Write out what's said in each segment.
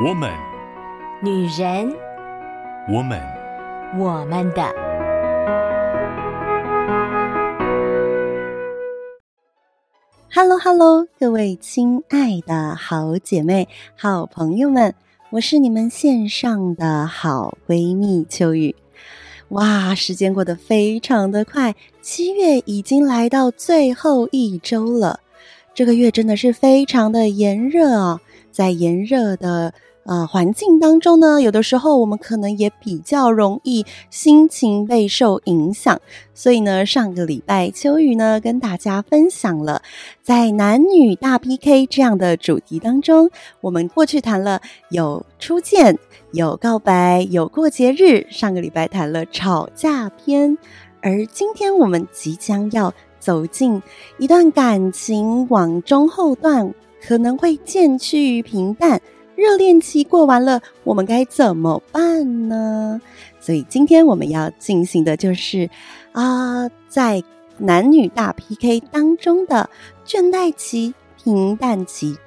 我们，女人，我们，我们的。Hello，Hello，各位亲爱的好姐妹、好朋友们，我是你们线上的好闺蜜秋雨。哇，时间过得非常的快，七月已经来到最后一周了。这个月真的是非常的炎热啊，在炎热的呃环境当中呢，有的时候我们可能也比较容易心情备受影响。所以呢，上个礼拜秋雨呢跟大家分享了在男女大 PK 这样的主题当中，我们过去谈了有初见。有告白，有过节日。上个礼拜谈了吵架篇，而今天我们即将要走进一段感情，往中后段可能会渐趋于平淡。热恋期过完了，我们该怎么办呢？所以今天我们要进行的就是啊、在男女大 PK 当中的倦怠期、平淡期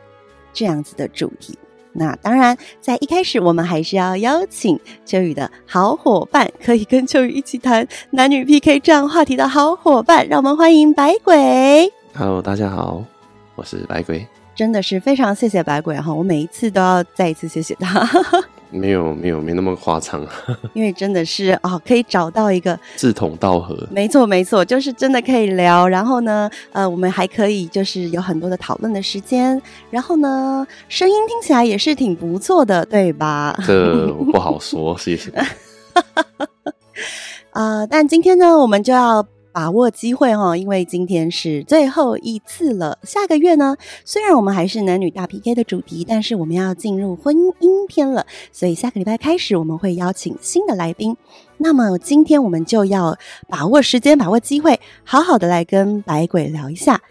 这样子的主题。那当然，在一开始，我们还是要邀请秋雨的好伙伴，可以跟秋雨一起谈男女 PK 这样话题的好伙伴，让我们欢迎白鬼。Hello，大家好，我是白鬼。真的是非常谢谢百鬼哈，我每一次都要再一次谢谢他。没有没有没那么夸张，因为真的是哦，可以找到一个志同道合，没错没错，就是真的可以聊。然后呢，呃，我们还可以就是有很多的讨论的时间。然后呢，声音听起来也是挺不错的，对吧？这不好说，谢谢。啊、呃，但今天呢，我们就要。把握机会哈，因为今天是最后一次了。下个月呢，虽然我们还是男女大 PK 的主题，但是我们要进入婚姻篇了，所以下个礼拜开始我们会邀请新的来宾。那么今天我们就要把握时间，把握机会，好好的来跟白鬼聊一下。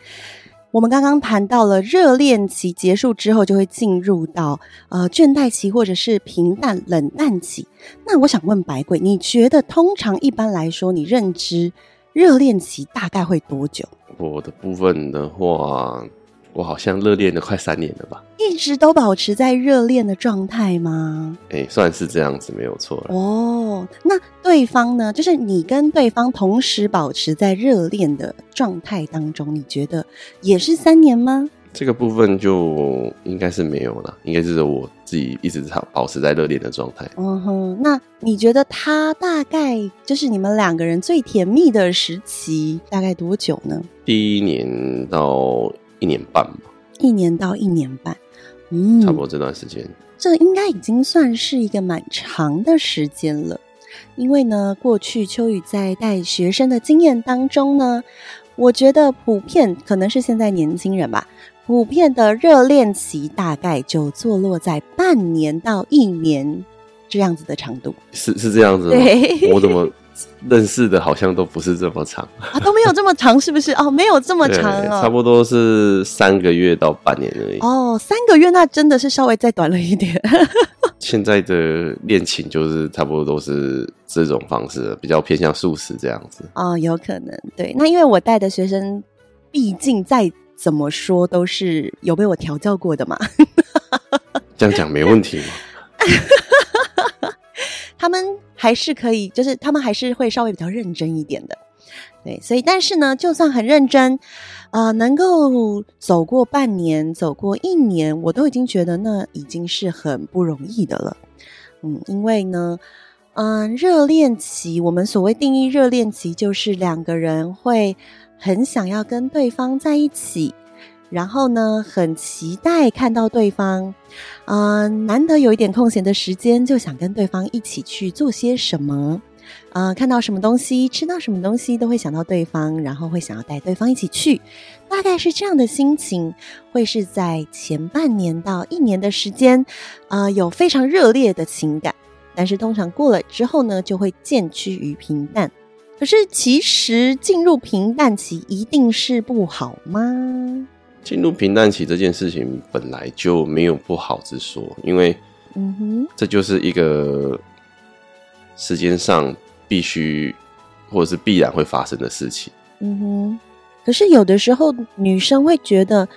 我们刚刚谈到了热恋期结束之后，就会进入到呃倦怠期或者是平淡冷淡期。那我想问白鬼，你觉得通常一般来说，你认知？热恋期大概会多久？我的部分的话，我好像热恋了快三年了吧。一直都保持在热恋的状态吗？哎、欸，算是这样子，没有错了。哦，那对方呢？就是你跟对方同时保持在热恋的状态当中，你觉得也是三年吗？这个部分就应该是没有了，应该是我自己一直保持在热恋的状态。嗯哼，那你觉得他大概就是你们两个人最甜蜜的时期大概多久呢？第一年到一年半吧。一年到一年半，嗯，差不多这段时间。这应该已经算是一个蛮长的时间了，因为呢，过去秋雨在带学生的经验当中呢，我觉得普遍可能是现在年轻人吧。普遍的热恋期大概就坐落在半年到一年这样子的长度，是是这样子吗？对，我怎么认识的好像都不是这么长 啊，都没有这么长，是不是？哦，没有这么长哦，差不多是三个月到半年而已。哦，三个月那真的是稍微再短了一点。现在的恋情就是差不多都是这种方式，比较偏向素食这样子。哦，有可能对。那因为我带的学生，毕竟在。怎么说都是有被我调教过的嘛，这样讲没问题吗？他们还是可以，就是他们还是会稍微比较认真一点的，对，所以但是呢，就算很认真，啊、呃，能够走过半年，走过一年，我都已经觉得那已经是很不容易的了，嗯，因为呢，嗯、呃，热恋期，我们所谓定义热恋期，就是两个人会。很想要跟对方在一起，然后呢，很期待看到对方，嗯、难得有一点空闲的时间，就想跟对方一起去做些什么，啊、看到什么东西，吃到什么东西，都会想到对方，然后会想要带对方一起去，大概是这样的心情，会是在前半年到一年的时间，啊、呃，有非常热烈的情感，但是通常过了之后呢，就会渐趋于平淡。可是，其实进入平淡期一定是不好吗？进入平淡期这件事情本来就没有不好之说，因为，嗯哼，这就是一个时间上必须或者是必然会发生的事情。嗯哼，可是有的时候女生会觉得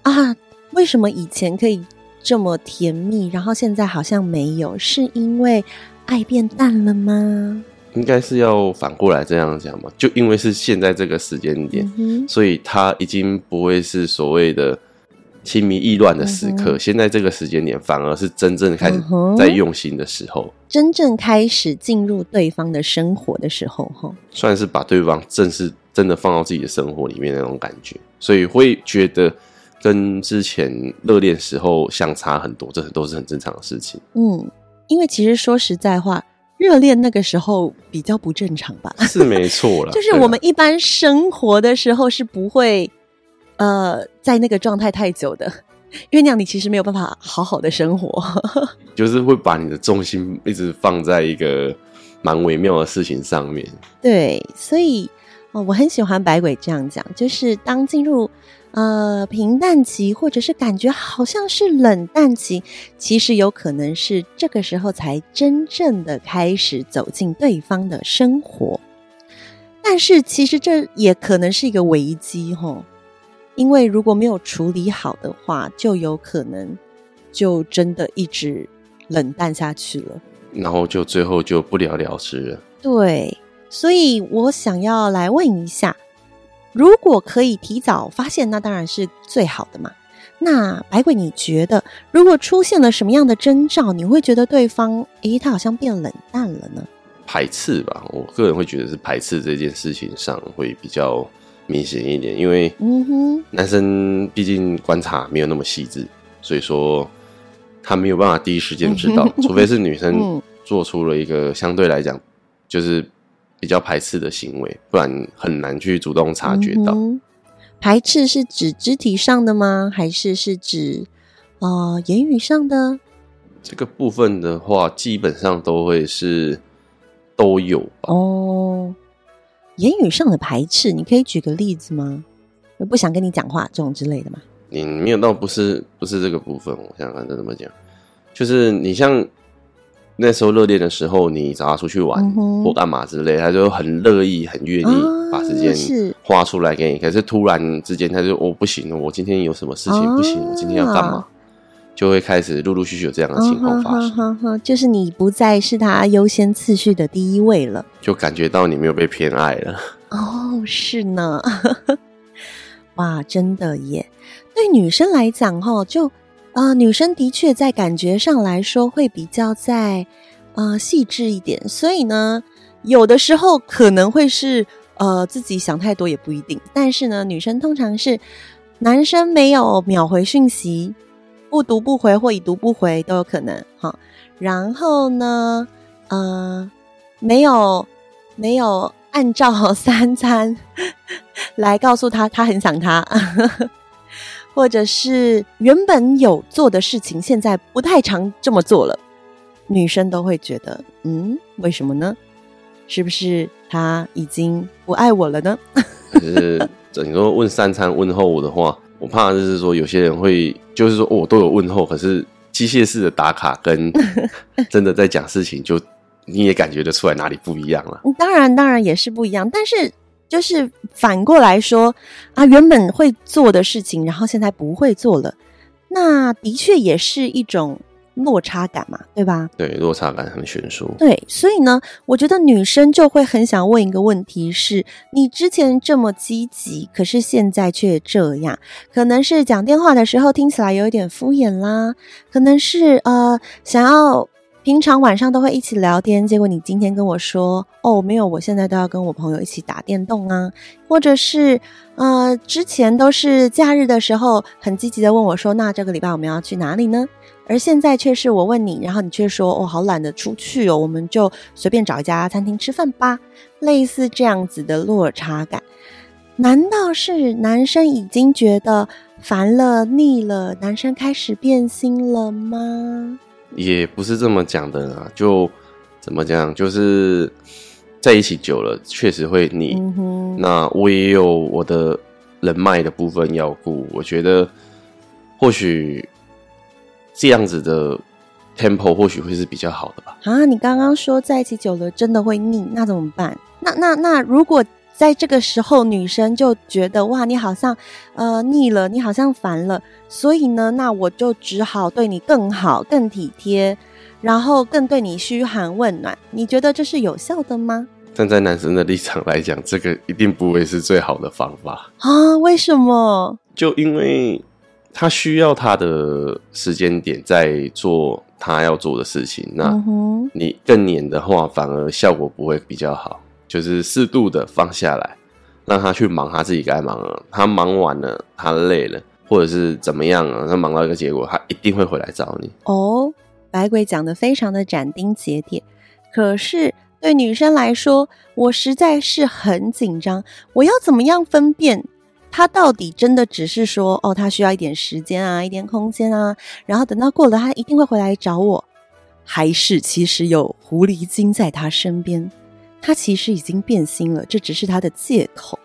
啊，为什么以前可以这么甜蜜，然后现在好像没有，是因为爱变淡了吗？应该是要反过来这样讲嘛，就因为是现在这个时间点，嗯、所以他已经不会是所谓的情迷意乱的时刻。嗯、现在这个时间点，反而是真正开始在用心的时候，真正开始进入对方的生活的时候，哈，算是把对方正式真的放到自己的生活里面那种感觉，所以会觉得跟之前热恋时候相差很多，这都是很正常的事情。嗯，因为其实说实在话。热恋那个时候比较不正常吧？是没错啦，就是我们一般生活的时候是不会，呃，在那个状态太久的，因为那样你其实没有办法好好的生活。就是会把你的重心一直放在一个蛮微妙的事情上面。对，所以哦，我很喜欢白鬼这样讲，就是当进入。呃，平淡期，或者是感觉好像是冷淡期，其实有可能是这个时候才真正的开始走进对方的生活。但是，其实这也可能是一个危机哦，因为如果没有处理好的话，就有可能就真的一直冷淡下去了，然后就最后就不了了之了。对，所以我想要来问一下。如果可以提早发现，那当然是最好的嘛。那白鬼，你觉得如果出现了什么样的征兆，你会觉得对方，诶，他好像变冷淡了呢？排斥吧，我个人会觉得是排斥这件事情上会比较明显一点，因为嗯哼，男生毕竟观察没有那么细致，所以说他没有办法第一时间知道，除非是女生做出了一个相对来讲就是。比较排斥的行为，不然很难去主动察觉到。嗯、排斥是指肢体上的吗？还是是指呃言语上的？这个部分的话，基本上都会是都有吧。哦，言语上的排斥，你可以举个例子吗？我不想跟你讲话这种之类的吗？你没有到，不是不是这个部分。我想看这么讲，就是你像。那时候热恋的时候，你找他出去玩、嗯、或干嘛之类，他就很乐意、很愿意把时间花出来给你。可是突然之间，他就哦不行了，我今天有什么事情、啊、不行，我今天要干嘛？就会开始陆陆续续有这样的情况发生。就是你不再是他优先次序的第一位了，就感觉到你没有被偏爱了。哦，是呢，哇，真的耶！对女生来讲，哈，就。啊、女生的确在感觉上来说会比较在啊细致一点，所以呢，有的时候可能会是呃自己想太多也不一定。但是呢，女生通常是男生没有秒回讯息，不读不回或已读不回都有可能哈。然后呢，呃，没有没有按照 三餐 来告诉他他很想他。或者是原本有做的事情，现在不太常这么做了，女生都会觉得，嗯，为什么呢？是不是他已经不爱我了呢？可是你说问三餐问候的话，我怕就是说有些人会就是说我、哦、都有问候，可是机械式的打卡跟 真的在讲事情，就你也感觉得出来哪里不一样了。当然，当然也是不一样，但是。就是反过来说啊，原本会做的事情，然后现在不会做了，那的确也是一种落差感嘛，对吧？对，落差感很悬殊。对，所以呢，我觉得女生就会很想问一个问题是：你之前这么积极，可是现在却这样，可能是讲电话的时候听起来有一点敷衍啦，可能是呃想要。平常晚上都会一起聊天，结果你今天跟我说，哦，没有，我现在都要跟我朋友一起打电动啊，或者是，呃，之前都是假日的时候很积极的问我说，那这个礼拜我们要去哪里呢？而现在却是我问你，然后你却说，哦，好懒得出去哦，我们就随便找一家餐厅吃饭吧。类似这样子的落差感，难道是男生已经觉得烦了、腻了，男生开始变心了吗？也不是这么讲的啦，就怎么讲，就是在一起久了，确实会腻。嗯、那我也有我的人脉的部分要顾，我觉得或许这样子的 tempo 或许会是比较好的吧。啊，你刚刚说在一起久了真的会腻，那怎么办？那那那如果在这个时候，女生就觉得哇，你好像呃腻了，你好像烦了，所以呢，那我就只好对你更好、更体贴，然后更对你嘘寒问暖。你觉得这是有效的吗？站在男生的立场来讲，这个一定不会是最好的方法啊？为什么？就因为他需要他的时间点在做他要做的事情，那你更黏的话，反而效果不会比较好。就是适度的放下来，让他去忙他自己该忙的。他忙完了，他累了，或者是怎么样啊？他忙到一个结果，他一定会回来找你。哦，百鬼讲得非常的斩钉截铁。可是对女生来说，我实在是很紧张。我要怎么样分辨他到底真的只是说哦，他需要一点时间啊，一点空间啊，然后等到过了，他一定会回来找我，还是其实有狐狸精在他身边？他其实已经变心了，这只是他的借口。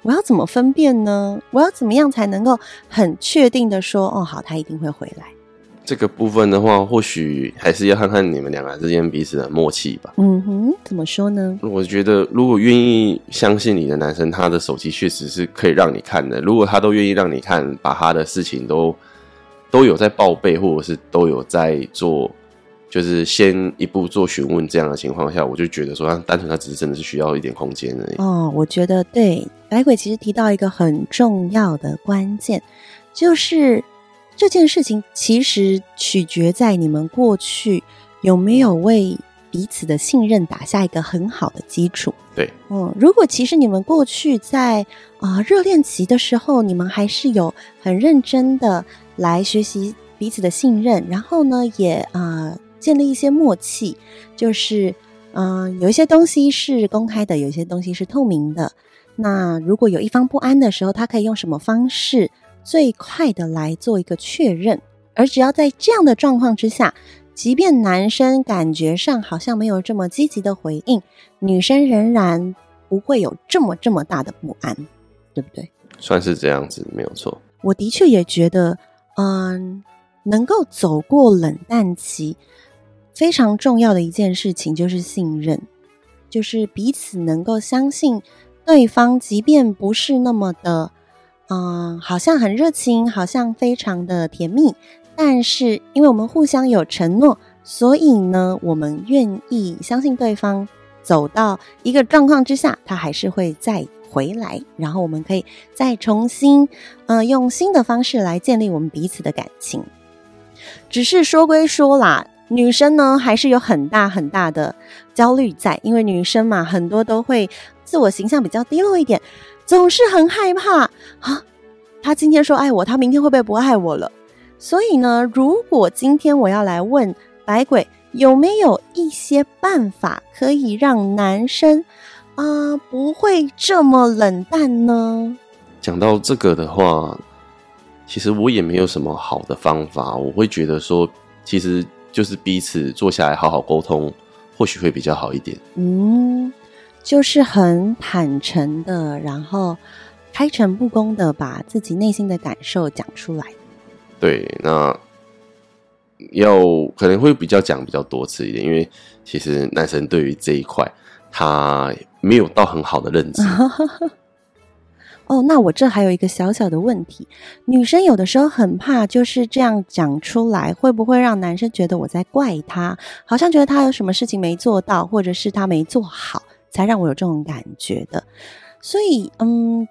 我要怎么分辨呢？我要怎么样才能够很确定的说，哦，好，他一定会回来。这个部分的话，或许还是要看看你们两个之间彼此的默契吧。嗯哼，怎么说呢？我觉得，如果愿意相信你的男生，他的手机确实是可以让你看的。如果他都愿意让你看，把他的事情都都有在报备，或者是都有在做。就是先一步做询问这样的情况下，我就觉得说，他单纯他只是真的是需要一点空间而已。哦，我觉得对，白鬼其实提到一个很重要的关键，就是这件事情其实取决在你们过去有没有为彼此的信任打下一个很好的基础。对，嗯，如果其实你们过去在啊热恋期的时候，你们还是有很认真的来学习彼此的信任，然后呢，也啊。呃建立一些默契，就是，嗯、呃，有一些东西是公开的，有一些东西是透明的。那如果有一方不安的时候，他可以用什么方式最快的来做一个确认？而只要在这样的状况之下，即便男生感觉上好像没有这么积极的回应，女生仍然不会有这么这么大的不安，对不对？算是这样子，没有错。我的确也觉得，嗯，能够走过冷淡期。非常重要的一件事情就是信任，就是彼此能够相信对方，即便不是那么的，嗯，好像很热情，好像非常的甜蜜，但是因为我们互相有承诺，所以呢，我们愿意相信对方，走到一个状况之下，他还是会再回来，然后我们可以再重新，嗯，用新的方式来建立我们彼此的感情。只是说归说啦。女生呢，还是有很大很大的焦虑在，因为女生嘛，很多都会自我形象比较低落一点，总是很害怕啊。他今天说爱我，他明天会不会不爱我了？所以呢，如果今天我要来问百鬼，有没有一些办法可以让男生啊、不会这么冷淡呢？讲到这个的话，其实我也没有什么好的方法，我会觉得说，其实。就是彼此坐下来好好沟通，或许会比较好一点。嗯，就是很坦诚的，然后开诚布公的把自己内心的感受讲出来。对，那要可能会比较讲比较多次一点，因为其实男生对于这一块他没有到很好的认知。哦，那我这还有一个小小的问题，女生有的时候很怕，就是这样讲出来，会不会让男生觉得我在怪他？好像觉得他有什么事情没做到，或者是他没做好，才让我有这种感觉的。所以，嗯，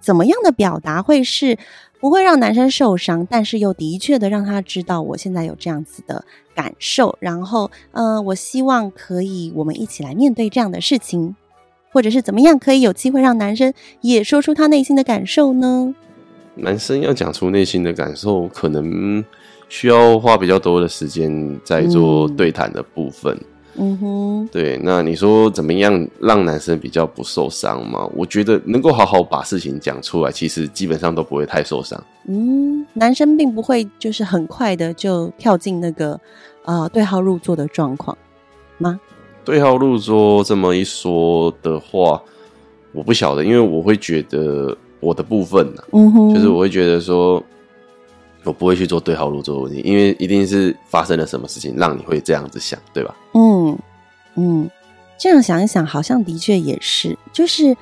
怎么样的表达会是不会让男生受伤，但是又的确的让他知道我现在有这样子的感受，然后，嗯，我希望可以我们一起来面对这样的事情。或者是怎么样可以有机会让男生也说出他内心的感受呢？男生要讲出内心的感受，可能需要花比较多的时间在做对谈的部分。嗯，嗯哼，对。那你说怎么样让男生比较不受伤吗？我觉得能够好好把事情讲出来，其实基本上都不会太受伤。嗯，男生并不会就是很快的就跳进那个呃对号入座的状况吗？对号入座这么一说的话，我不晓得，因为我会觉得我的部分呢、啊，嗯哼，就是我会觉得说，我不会去做对号入座的问题，因为一定是发生了什么事情让你会这样子想，对吧？嗯嗯，这样想一想，好像的确也是，就是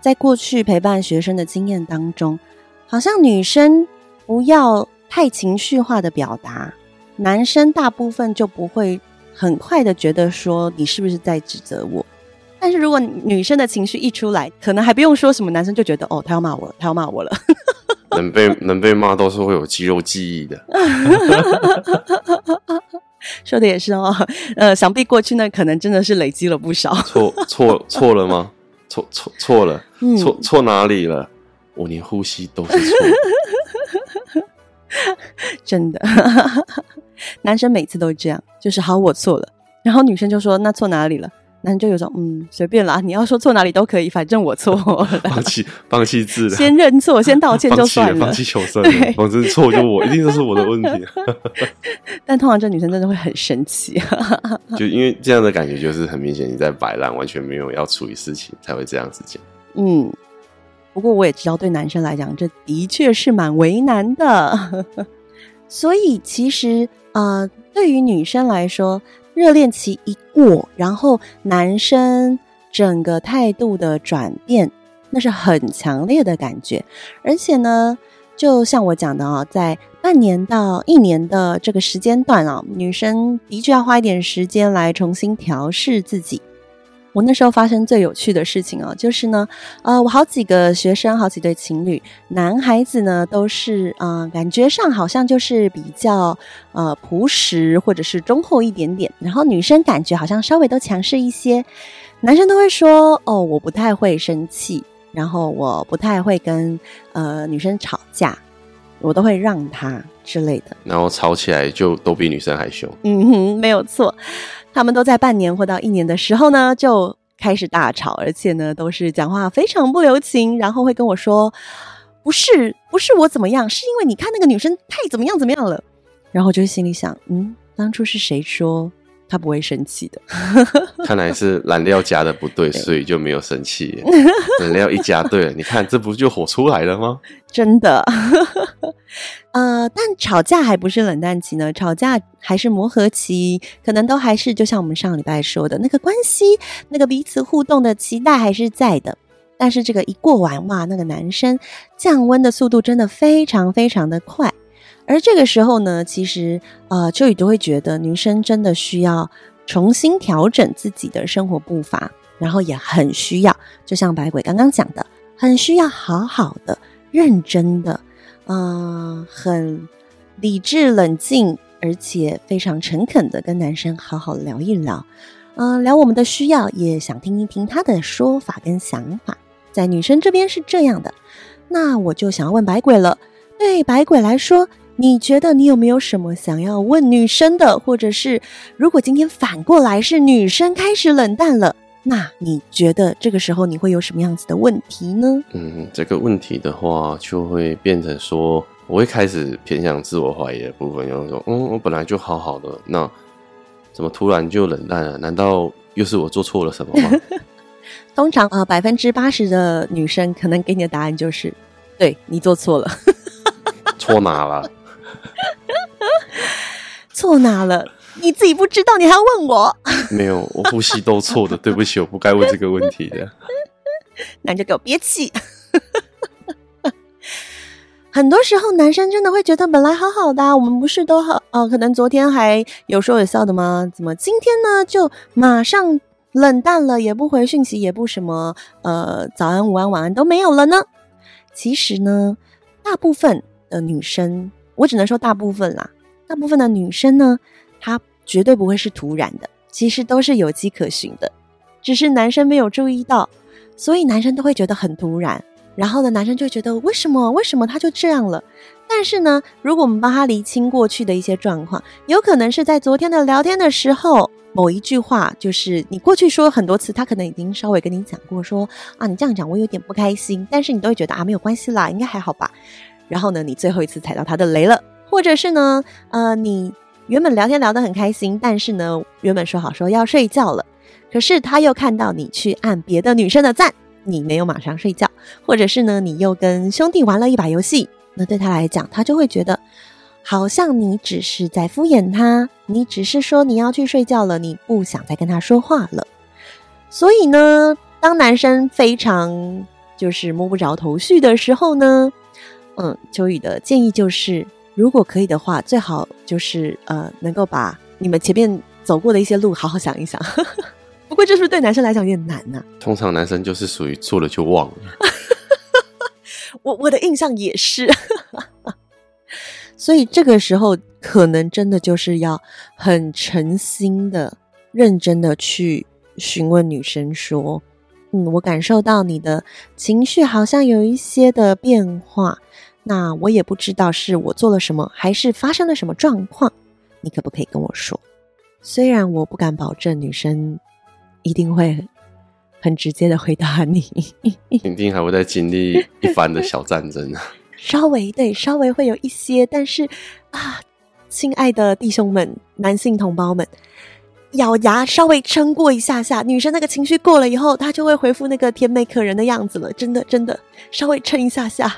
在过去陪伴学生的经验当中，好像女生不要太情绪化的表达，男生大部分就不会很快的觉得说你是不是在指责我。但是如果女生的情绪一出来，可能还不用说什么，男生就觉得哦，他要骂我了，他要骂我了。能被 能被骂都是会有肌肉记忆的。说的也是哦，呃，想必过去呢，可能真的是累积了不少。错错错了吗？错错错了，错错哪里了？我连呼吸都是错。真的，男生每次都这样，就是好，我错了，然后女生就说那错哪里了？男生就有种嗯，随便啦，你要说错哪里都可以，反正我错了。放弃放弃自然，先认错，先道歉就算了，放弃求生，反正错就我，一定都是我的问题。但通常这女生真的会很生气，就因为这样的感觉，就是很明显你在摆烂，完全没有要处理事情，才会这样子讲。嗯，不过我也知道，对男生来讲，这的确是蛮为难的。所以其实啊、对于女生来说。热恋期一过，然后男生整个态度的转变，那是很强烈的感觉。而且呢，就像我讲的啊，在半年到一年的这个时间段啊，女生的确要花一点时间来重新调试自己。我那时候发生最有趣的事情哦，就是呢，呃，我好几个学生，好几对情侣，男孩子呢都是，呃，感觉上好像就是比较，呃，朴实或者是忠厚一点点，然后女生感觉好像稍微都强势一些，男生都会说，哦，我不太会生气，然后我不太会跟，呃，女生吵架，我都会让他之类的，然后吵起来就都比女生还凶，嗯哼，没有错。他们都在半年或到一年的时候呢，就开始大吵，而且呢，都是讲话非常不留情，然后会跟我说：“不是，不是我怎么样，是因为你看那个女生太怎么样怎么样了。”然后就心里想：“嗯，当初是谁说？”他不会生气的，看来是燃料加的不对，所以就没有生气。燃料一加对了，你看这不就火出来了吗？真的，呃，但吵架还不是冷淡期呢，吵架还是磨合期，可能都还是就像我们上礼拜说的那个关系，那个彼此互动的期待还是在的。但是这个一过完，哇，那个男生降温的速度真的非常非常的快。而这个时候呢，其实呃，秋雨都会觉得女生真的需要重新调整自己的生活步伐，然后也很需要，就像百鬼刚刚讲的，很需要好好的、认真的，呃，很理智、冷静，而且非常诚恳的跟男生好好聊一聊，嗯、聊我们的需要，也想听一听他的说法跟想法。在女生这边是这样的，那我就想要问百鬼了，对百鬼来说。你觉得你有没有什么想要问女生的，或者是如果今天反过来是女生开始冷淡了，那你觉得这个时候你会有什么样子的问题呢？嗯，这个问题的话，就会变成说，我会开始偏向自我怀疑的部分，有说，嗯，我本来就好好的，那怎么突然就冷淡了？难道又是我做错了什么吗？通常啊，百分之八十的女生可能给你的答案就是，对，你做错了，错哪了？错哪了？你自己不知道，你还要问我？没有，我呼吸都错的，对不起，我不该问这个问题的。那你就给我憋气。很多时候，男生真的会觉得本来好好的啊，我们不是都好哦？可能昨天还有说有笑的吗？怎么今天呢就马上冷淡了，也不回讯息，也不什么呃早安、午安、晚安都没有了呢？其实呢，大部分的女生。我只能说大部分啦，大部分的女生呢，她绝对不会是突然的，其实都是有迹可循的，只是男生没有注意到，所以男生都会觉得很突然，然后呢，男生就觉得为什么为什么他就这样了？但是呢，如果我们帮他厘清过去的一些状况，有可能是在昨天的聊天的时候，某一句话，就是你过去说很多次，他可能已经稍微跟你讲过，说啊，你这样讲我有点不开心，但是你都会觉得啊，没有关系啦，应该还好吧。然后呢，你最后一次踩到他的雷了，或者是呢，呃，你原本聊天聊得很开心，但是呢，原本说好说要睡觉了，可是他又看到你去按别的女生的赞，你没有马上睡觉，或者是呢，你又跟兄弟玩了一把游戏，那对他来讲，他就会觉得好像你只是在敷衍他，你只是说你要去睡觉了，你不想再跟他说话了。所以呢，当男生非常就是摸不着头绪的时候呢，嗯，秋雨的建议就是，如果可以的话，最好就是呃，能够把你们前面走过的一些路好好想一想。不过这是不是对男生来讲有点难呢？通常男生就是属于做了就忘了。我我的印象也是，所以这个时候可能真的就是要很诚心的、认真的去询问女生说：“嗯，我感受到你的情绪好像有一些的变化，那我也不知道是我做了什么，还是发生了什么状况，你可不可以跟我说？虽然我不敢保证女生。”一定会很直接的回答你，肯定还会再经历一番的小战争啊。稍微对，稍微会有一些，但是啊，亲爱的弟兄们、男性同胞们，咬牙稍微撑过一下下，女生那个情绪过了以后，她就会恢复那个甜美可人的样子了。真的，真的，稍微撑一下下，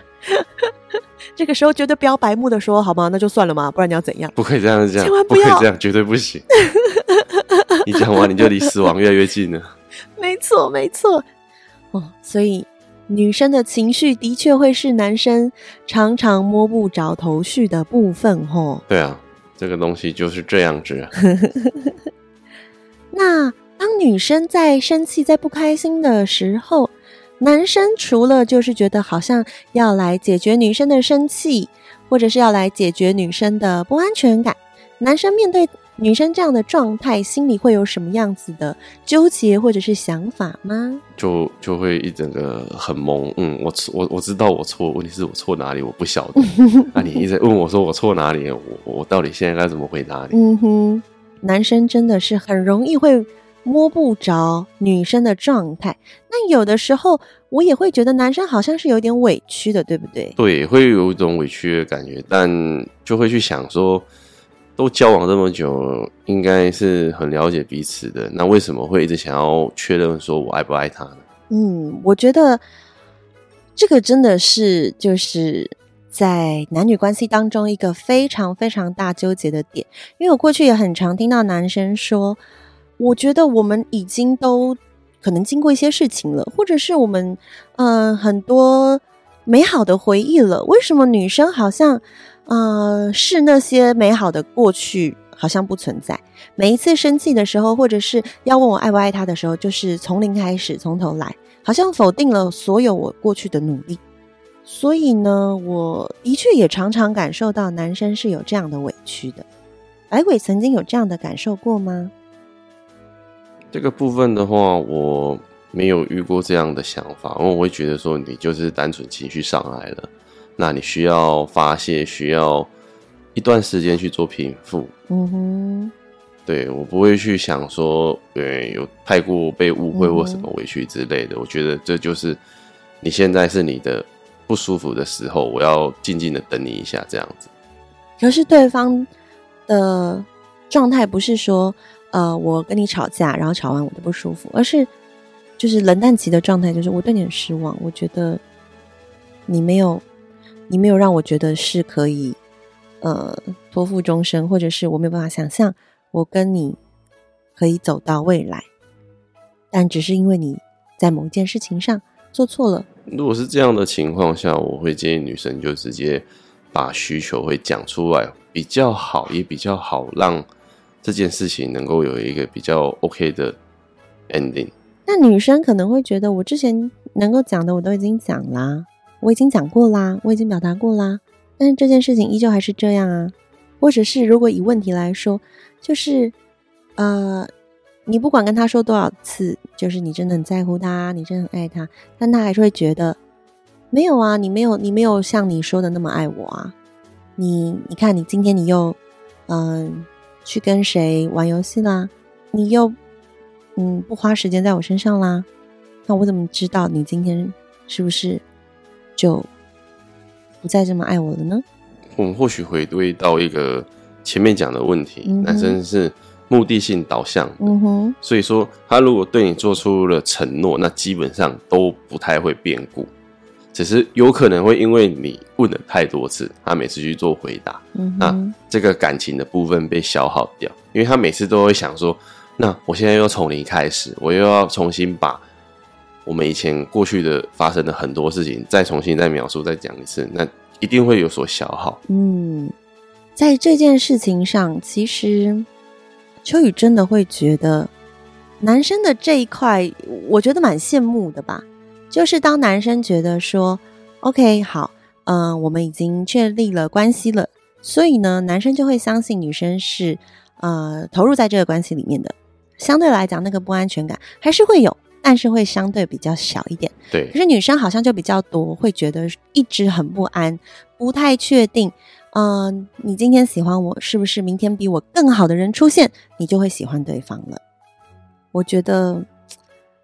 这个时候绝对不要白目的说，好吗？那就算了嘛，不然你要怎样？不可以这样讲，千万不要不可以这样，绝对不行。你讲完你就离死亡越来越近了。没错，没错。哦，所以女生的情绪的确会是男生常常摸不着头绪的部分，哦。对啊，这个东西就是这样子啊。那当女生在生气、在不开心的时候，男生除了就是觉得好像要来解决女生的生气，或者是要来解决女生的不安全感，男生面对。女生这样的状态，心里会有什么样子的纠结或者是想法吗？就就会一整个很懵。嗯，我错，我我知道我错，问题是我错哪里，我不晓得。那、啊、你一直问我说我错哪里，我我到底现在该怎么回答你？嗯哼，男生真的是很容易会摸不着女生的状态。那有的时候我也会觉得男生好像是有点委屈的，对不对？对，会有一种委屈的感觉，但就会去想说。都交往这么久，应该是很了解彼此的。那为什么会一直想要确认说我爱不爱他呢？嗯，我觉得这个真的是就是在男女关系当中一个非常非常大纠结的点。因为我过去也很常听到男生说，我觉得我们已经都可能经过一些事情了，或者是我们嗯、呃、很多美好的回忆了，为什么女生好像？呃，是那些美好的过去好像不存在。每一次生气的时候，或者是要问我爱不爱他的时候，就是从零开始，从头来，好像否定了所有我过去的努力。所以呢，我的确也常常感受到男生是有这样的委屈的。百鬼曾经有这样的感受过吗？这个部分的话，我没有遇过这样的想法，因为我会觉得说，你就是单纯情绪上来了。那你需要发泄，需要一段时间去做平复。嗯哼，对，我不会去想说，对，有太过被误会或什么委屈之类的。嗯。我觉得这就是你现在是你的不舒服的时候，我要静静的等你一下，这样子。可是对方的状态不是说，呃，我跟你吵架，然后吵完我的不舒服，而是就是冷淡期的状态，就是我对你很失望，我觉得你没有。你没有让我觉得是可以，呃，托付终身，或者是我没有办法想象我跟你可以走到未来，但只是因为你在某一件事情上做错了。如果是这样的情况下，我会建议女生就直接把需求会讲出来比较好，也比较好让这件事情能够有一个比较 OK 的 ending。那女生可能会觉得，我之前能够讲的我都已经讲啦。我已经讲过啦，我已经表达过啦，但是这件事情依旧还是这样啊。或者是如果以问题来说，就是呃，你不管跟他说多少次，就是你真的很在乎他，你真的很爱他，但他还是会觉得没有啊，你没有，你没有像你说的那么爱我啊。你你看，你今天你又嗯、呃、去跟谁玩游戏啦？你又嗯不花时间在我身上啦？那我怎么知道你今天是不是？就不再这么爱我了呢？我们或许回归到一个前面讲的问题，嗯，男生是目的性导向，嗯哼，所以说他如果对你做出了承诺，那基本上都不太会变故，只是有可能会因为你问了太多次，他每次去做回答，嗯，那这个感情的部分被消耗掉，因为他每次都会想说，那我现在又从零开始，我又要重新把。我们以前过去的发生的很多事情，再重新再描述、再讲一次，那一定会有所消耗。嗯，在这件事情上，其实秋雨真的会觉得男生的这一块，我觉得蛮羡慕的吧。就是当男生觉得说，OK，好，嗯、呃，我们已经确立了关系了，所以呢，男生就会相信女生是呃投入在这个关系里面的。相对来讲，那个不安全感还是会有。但是会相对比较小一点，对。可是女生好像就比较多，会觉得一直很不安，不太确定。嗯、你今天喜欢我，是不是明天比我更好的人出现，你就会喜欢对方了？我觉得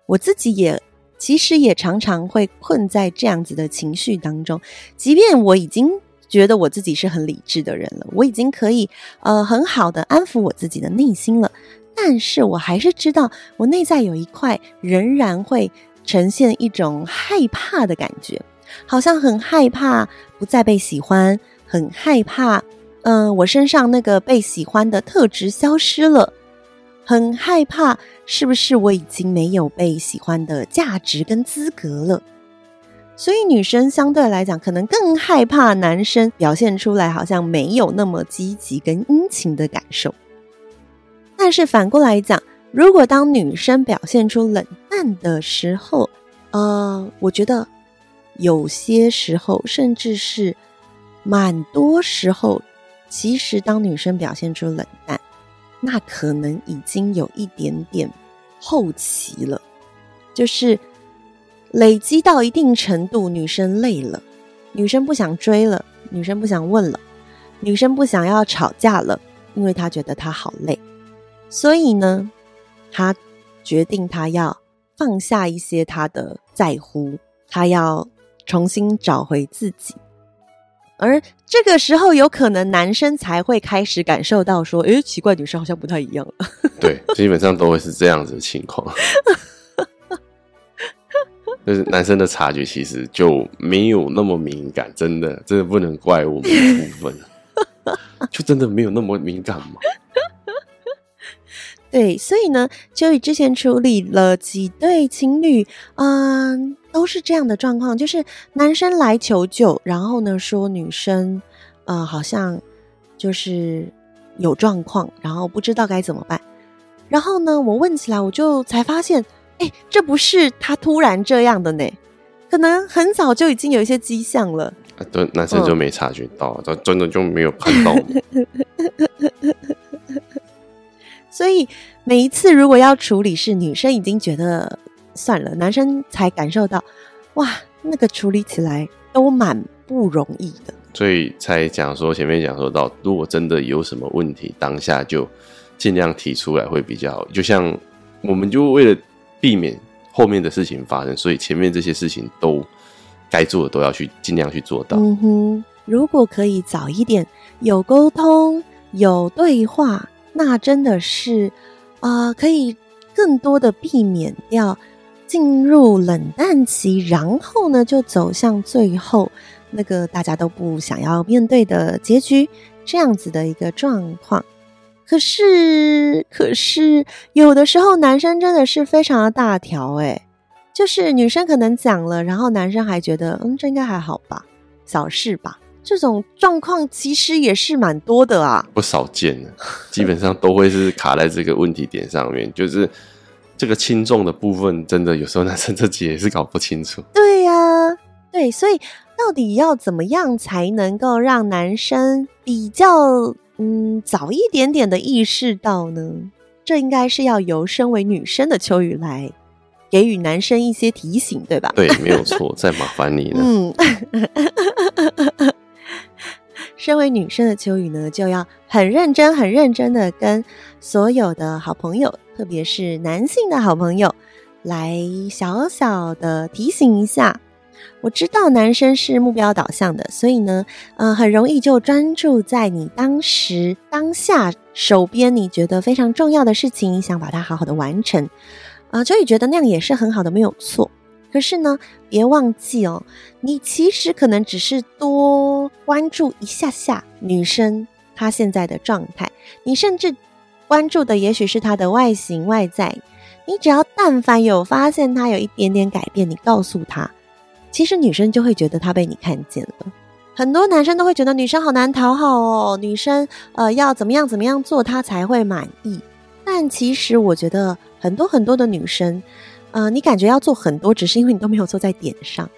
我自己也其实也常常会困在这样子的情绪当中，即便我已经觉得我自己是很理智的人了，我已经可以呃很好的安抚我自己的内心了。但是我还是知道，我内在有一块仍然会呈现一种害怕的感觉，好像很害怕不再被喜欢，很害怕，嗯、我身上那个被喜欢的特质消失了，很害怕，是不是我已经没有被喜欢的价值跟资格了？所以女生相对来讲，可能更害怕男生表现出来好像没有那么积极跟殷勤的感受。但是反过来讲，如果当女生表现出冷淡的时候，呃，我觉得有些时候，甚至是蛮多时候，其实当女生表现出冷淡，那可能已经有一点点后期了，就是累积到一定程度，女生累了，女生不想追了，女生不想问了，女生不想要吵架了，因为她觉得她好累。所以呢，她决定她要放下一些她的在乎，她要重新找回自己。而这个时候，有可能男生才会开始感受到说：“诶，奇怪，女生好像不太一样了。”对，基本上都会是这样子的情况。就是男生的察觉其实就没有那么敏感，真的，真的不能怪我们的部分，就真的没有那么敏感吗？对，所以呢，秋雨之前处理了几对情侣，嗯，都是这样的状况，就是男生来求救，然后呢说女生，呃，好像就是有状况，然后不知道该怎么办。然后呢，我问起来，我就才发现，哎，这不是他突然这样的呢，可能很早就已经有一些迹象了。对，男生就没察觉到，他、嗯、真的就没有看到。所以每一次如果要处理，是女生已经觉得算了，男生才感受到，哇，那个处理起来都蛮不容易的。所以才讲说前面讲说到，如果真的有什么问题，当下就尽量提出来会比较好。就像我们就为了避免后面的事情发生，所以前面这些事情都该做的都要去尽量去做到。嗯哼，如果可以早一点有沟通有对话。那真的是，啊、可以更多的避免掉进入冷淡期，然后呢，就走向最后那个大家都不想要面对的结局，这样子的一个状况。可是，可是有的时候男生真的是非常的大条，诶，就是女生可能讲了，然后男生还觉得，嗯，这应该还好吧，小事吧。这种状况其实也是蛮多的啊，不少见的，基本上都会是卡在这个问题点上面，就是这个轻重的部分，真的有时候男生自己也是搞不清楚。对呀、啊，对，所以到底要怎么样才能够让男生比较嗯早一点点的意识到呢？这应该是要由身为女生的秋雨来给予男生一些提醒，对吧？对，没有错，再麻烦你了。嗯。身为女生的秋雨呢，就要很认真、很认真的跟所有的好朋友，特别是男性的好朋友，来小小的提醒一下。我知道男生是目标导向的，所以呢，呃，很容易就专注在你当时当下手边你觉得非常重要的事情，想把它好好的完成。啊、秋雨觉得那样也是很好的，没有错。可是呢，别忘记哦，你其实可能只是多关注一下下女生她现在的状态，你甚至关注的也许是她的外形外在，你只要但凡有发现她有一点点改变，你告诉她，其实女生就会觉得她被你看见了。很多男生都会觉得女生好难讨好哦，女生呃要怎么样怎么样做她才会满意。但其实我觉得很多很多的女生，呃，你感觉要做很多，只是因为你都没有做在点上。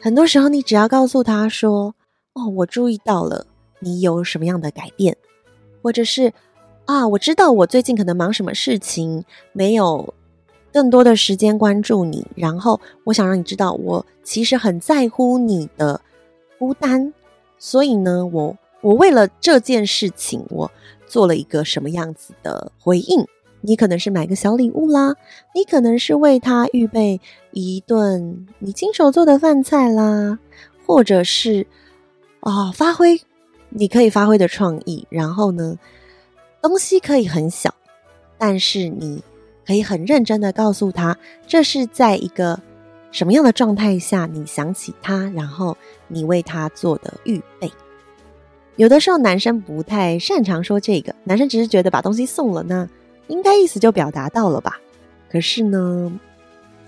很多时候，你只要告诉他说：“哦，我注意到了你有什么样的改变，或者是啊，我知道我最近可能忙什么事情，没有更多的时间关注你。然后，我想让你知道，我其实很在乎你的孤单。所以呢，我我为了这件事情，我做了一个什么样子的回应。”你可能是买个小礼物啦，你可能是为他预备一顿你亲手做的饭菜啦，或者是、哦，发挥你可以发挥的创意。然后呢，东西可以很小，但是你可以很认真的告诉他，这是在一个什么样的状态下你想起他，然后你为他做的预备。有的时候男生不太擅长说这个，男生只是觉得把东西送了呢。应该意思就表达到了吧？可是呢，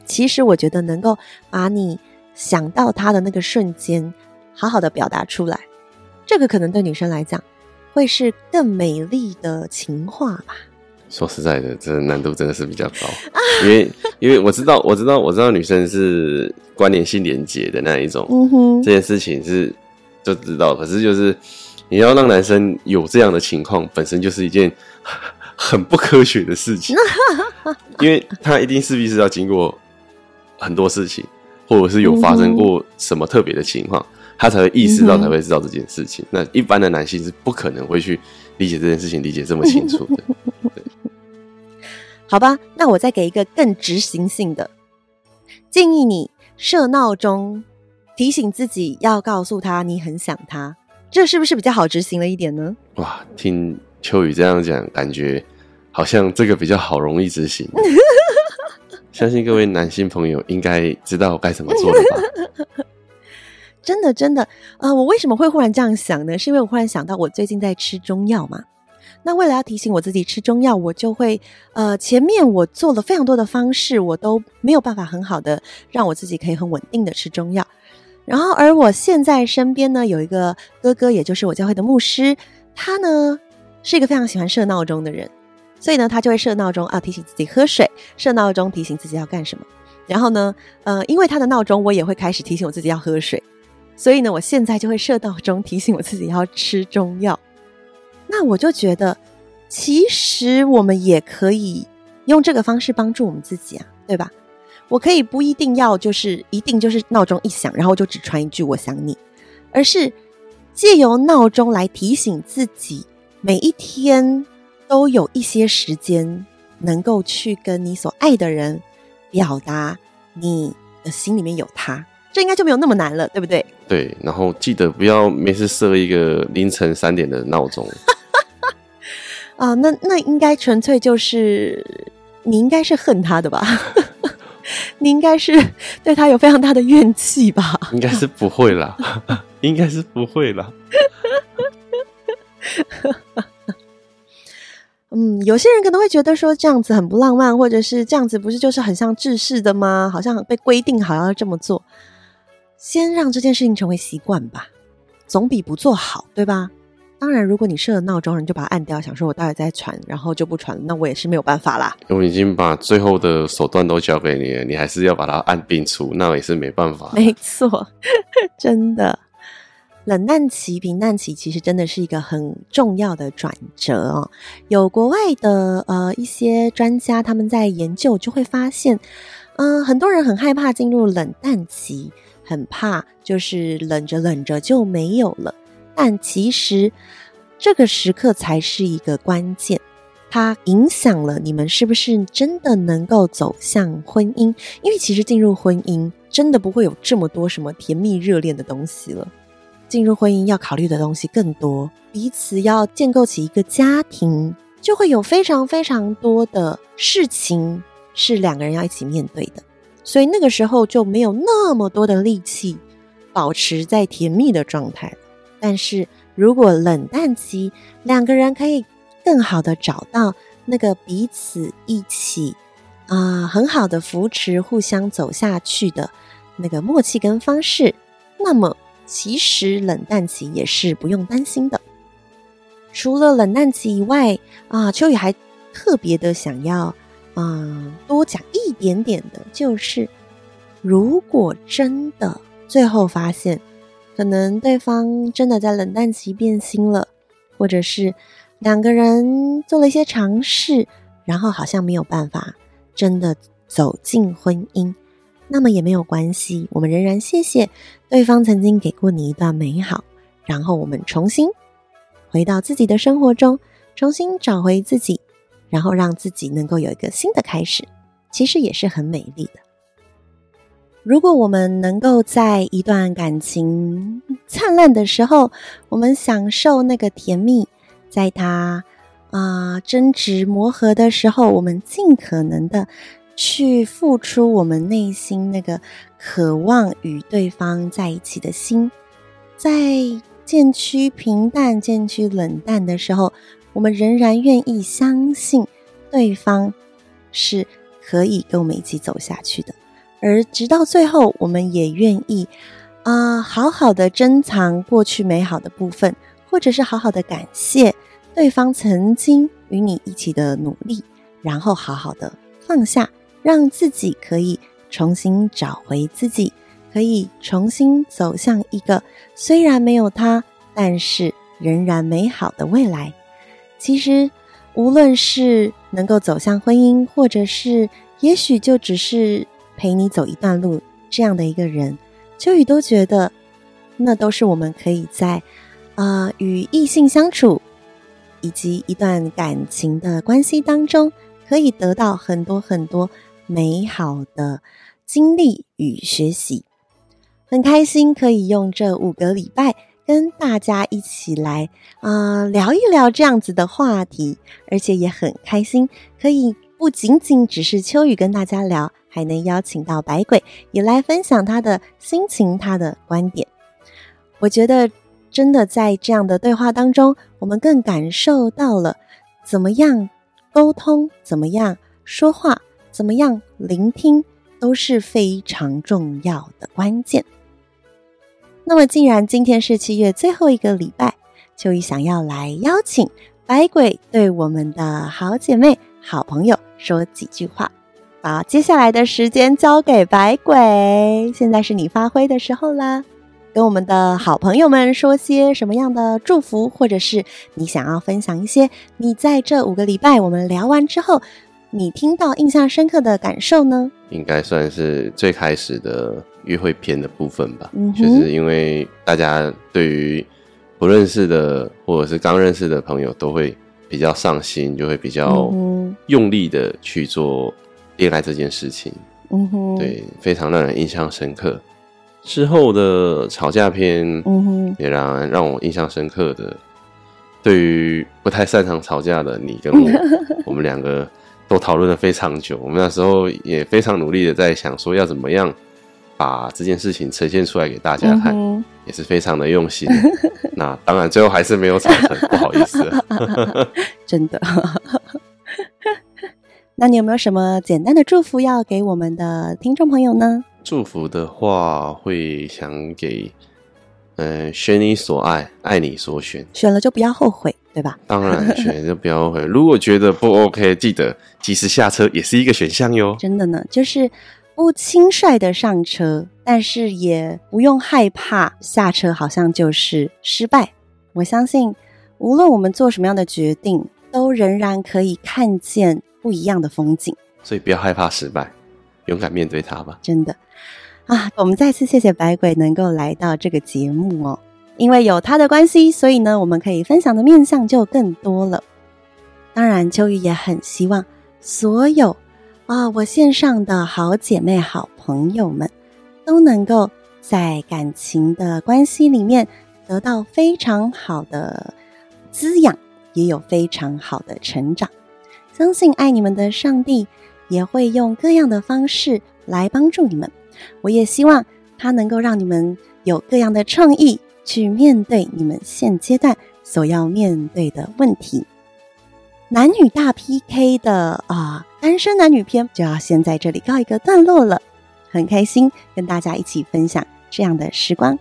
其实我觉得能够把你想到他的那个瞬间，好好的表达出来，这个可能对女生来讲会是更美丽的情话吧。说实在的，这难度真的是比较高，因为因为我知道，我知道，我知道女生是关联性连结的那一种，嗯，这件事情是就知道，可是就是你要让男生有这样的情况，本身就是一件。很不科学的事情，因为他一定势必是要经过很多事情，或者是有发生过什么特别的情况，他才会意识到，才会知道这件事情。那一般的男性是不可能会去理解这件事情，理解这么清楚的。对，好吧，那我再给一个更执行性的建议：你设闹钟，提醒自己要告诉他你很想他，这是不是比较好执行了一点呢？哇，听。秋雨这样讲，感觉好像这个比较好，容易执行。相信各位男性朋友应该知道该怎么做了吧？真的，真的，呃，我为什么会忽然这样想呢？是因为我忽然想到，我最近在吃中药嘛。那为了要提醒我自己吃中药，我就会呃，前面我做了非常多的方式，我都没有办法很好的让我自己可以很稳定的吃中药。然后，而我现在身边呢，有一个哥哥，也就是我教会的牧师，他呢。是一个非常喜欢设闹钟的人，所以呢，他就会设闹钟啊，提醒自己喝水；设闹钟提醒自己要干什么。然后呢，呃，因为他的闹钟，我也会开始提醒我自己要喝水。所以呢，我现在就会设闹钟提醒我自己要吃中药。那我就觉得，其实我们也可以用这个方式帮助我们自己啊，对吧？我可以不一定要就是一定就是闹钟一响，然后就只传一句“我想你”，而是借由闹钟来提醒自己。每一天都有一些时间，能够去跟你所爱的人表达你的心里面有他，这应该就没有那么难了，对不对？对，然后记得不要每次设一个凌晨三点的闹钟。啊，那那应该纯粹就是你应该是恨他的吧？你应该是对他有非常大的怨气吧？应该是不会啦，应该是不会啦。嗯，有些人可能会觉得说这样子很不浪漫，或者是这样子不是就是很像制式的吗？好像被规定好要这么做。先让这件事情成为习惯吧，总比不做好，对吧？当然，如果你设了闹钟，你就把它按掉，想说我待会再传，然后就不传了，那我也是没有办法啦。我已经把最后的手段都交给你了，你还是要把它按并出，那我也是没办法。没错，真的。冷淡期、平淡期其实真的是一个很重要的转折哦。有国外的呃一些专家他们在研究，就会发现，嗯、很多人很害怕进入冷淡期，很怕就是冷着冷着就没有了。但其实这个时刻才是一个关键，它影响了你们是不是真的能够走向婚姻。因为其实进入婚姻真的不会有这么多什么甜蜜热恋的东西了。进入婚姻要考虑的东西更多，彼此要建构起一个家庭，就会有非常非常多的事情是两个人要一起面对的，所以那个时候就没有那么多的力气保持在甜蜜的状态。但是如果冷淡期，两个人可以更好的找到那个彼此一起啊、很好的扶持，互相走下去的那个默契跟方式，那么其实冷淡期也是不用担心的。除了冷淡期以外啊，秋雨还特别的想要啊、多讲一点点的，就是如果真的最后发现，可能对方真的在冷淡期变心了，或者是两个人做了一些尝试，然后好像没有办法。真的走进婚姻，那么也没有关系，我们仍然谢谢对方曾经给过你一段美好，然后我们重新回到自己的生活中，重新找回自己，然后让自己能够有一个新的开始，其实也是很美丽的。如果我们能够在一段感情灿烂的时候，我们享受那个甜蜜，在它。啊、争执磨合的时候，我们尽可能的去付出我们内心那个渴望与对方在一起的心。在渐趋平淡、渐趋冷淡的时候，我们仍然愿意相信对方是可以跟我们一起走下去的。而直到最后，我们也愿意啊、好好的珍藏过去美好的部分，或者是好好的感谢。对方曾经与你一起的努力，然后好好的放下，让自己可以重新找回自己，可以重新走向一个虽然没有他，但是仍然美好的未来。其实，无论是能够走向婚姻，或者是也许就只是陪你走一段路这样的一个人，秋雨都觉得，那都是我们可以在啊、与异性相处。以及一段感情的关系当中，可以得到很多很多美好的经历与学习。很开心可以用这五个礼拜跟大家一起来啊、聊一聊这样子的话题，而且也很开心可以不仅仅只是秋雨跟大家聊，还能邀请到白鬼也来分享他的心情、他的观点。我觉得。真的在这样的对话当中，我们更感受到了怎么样沟通，怎么样说话，怎么样聆听，都是非常重要的关键。那么，既然今天是七月最后一个礼拜，秋雨想要来邀请白鬼对我们的好姐妹、好朋友说几句话。把接下来的时间交给白鬼，现在是你发挥的时候啦。跟我们的好朋友们说些什么样的祝福，或者是你想要分享一些你在这五个礼拜我们聊完之后，你听到印象深刻的感受呢？应该算是最开始的约会篇的部分吧。嗯，就是因为大家对于不认识的或者是刚认识的朋友都会比较上心，就会比较用力的去做恋爱这件事情。嗯哼，对，非常让人印象深刻。之后的吵架篇，嗯哼，也让让我印象深刻的，对于不太擅长吵架的你跟我，我们两个都讨论了非常久。我们那时候也非常努力的在想说要怎么样把这件事情呈现出来给大家看，嗯、也是非常的用心。那当然最后还是没有产成，不好意思。真的。那你有没有什么简单的祝福要给我们的听众朋友呢？祝福的话，会想给，嗯、呃，选你所爱，爱你所选，选了就不要后悔，对吧？当然，选了就不要后悔。如果觉得不 OK，记得及时下车，也是一个选项哟。真的呢，就是不轻率的上车，但是也不用害怕下车，好像就是失败。我相信，无论我们做什么样的决定，都仍然可以看见不一样的风景。所以不要害怕失败。勇敢面对它吧！真的啊，我们再次谢谢百鬼能够来到这个节目哦。因为有他的关系，所以呢，我们可以分享的面向就更多了。当然，秋雨也很希望所有啊，我线上的好姐妹、好朋友们都能够在感情的关系里面得到非常好的滋养，也有非常好的成长。相信爱你们的上帝。也会用各样的方式来帮助你们。我也希望他能够让你们有各样的创意去面对你们现阶段所要面对的问题。男女大 PK 的啊，单身男女篇就要先在这里告一个段落了。很开心跟大家一起分享这样的时光，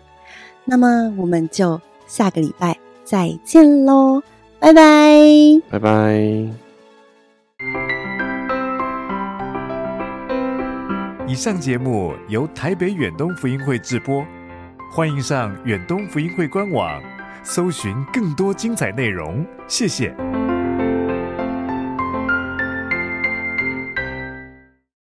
那么我们就下个礼拜再见喽，拜拜，拜拜。以上节目由台北远东福音会直播，欢迎上远东福音会官网，搜寻更多精彩内容，谢谢。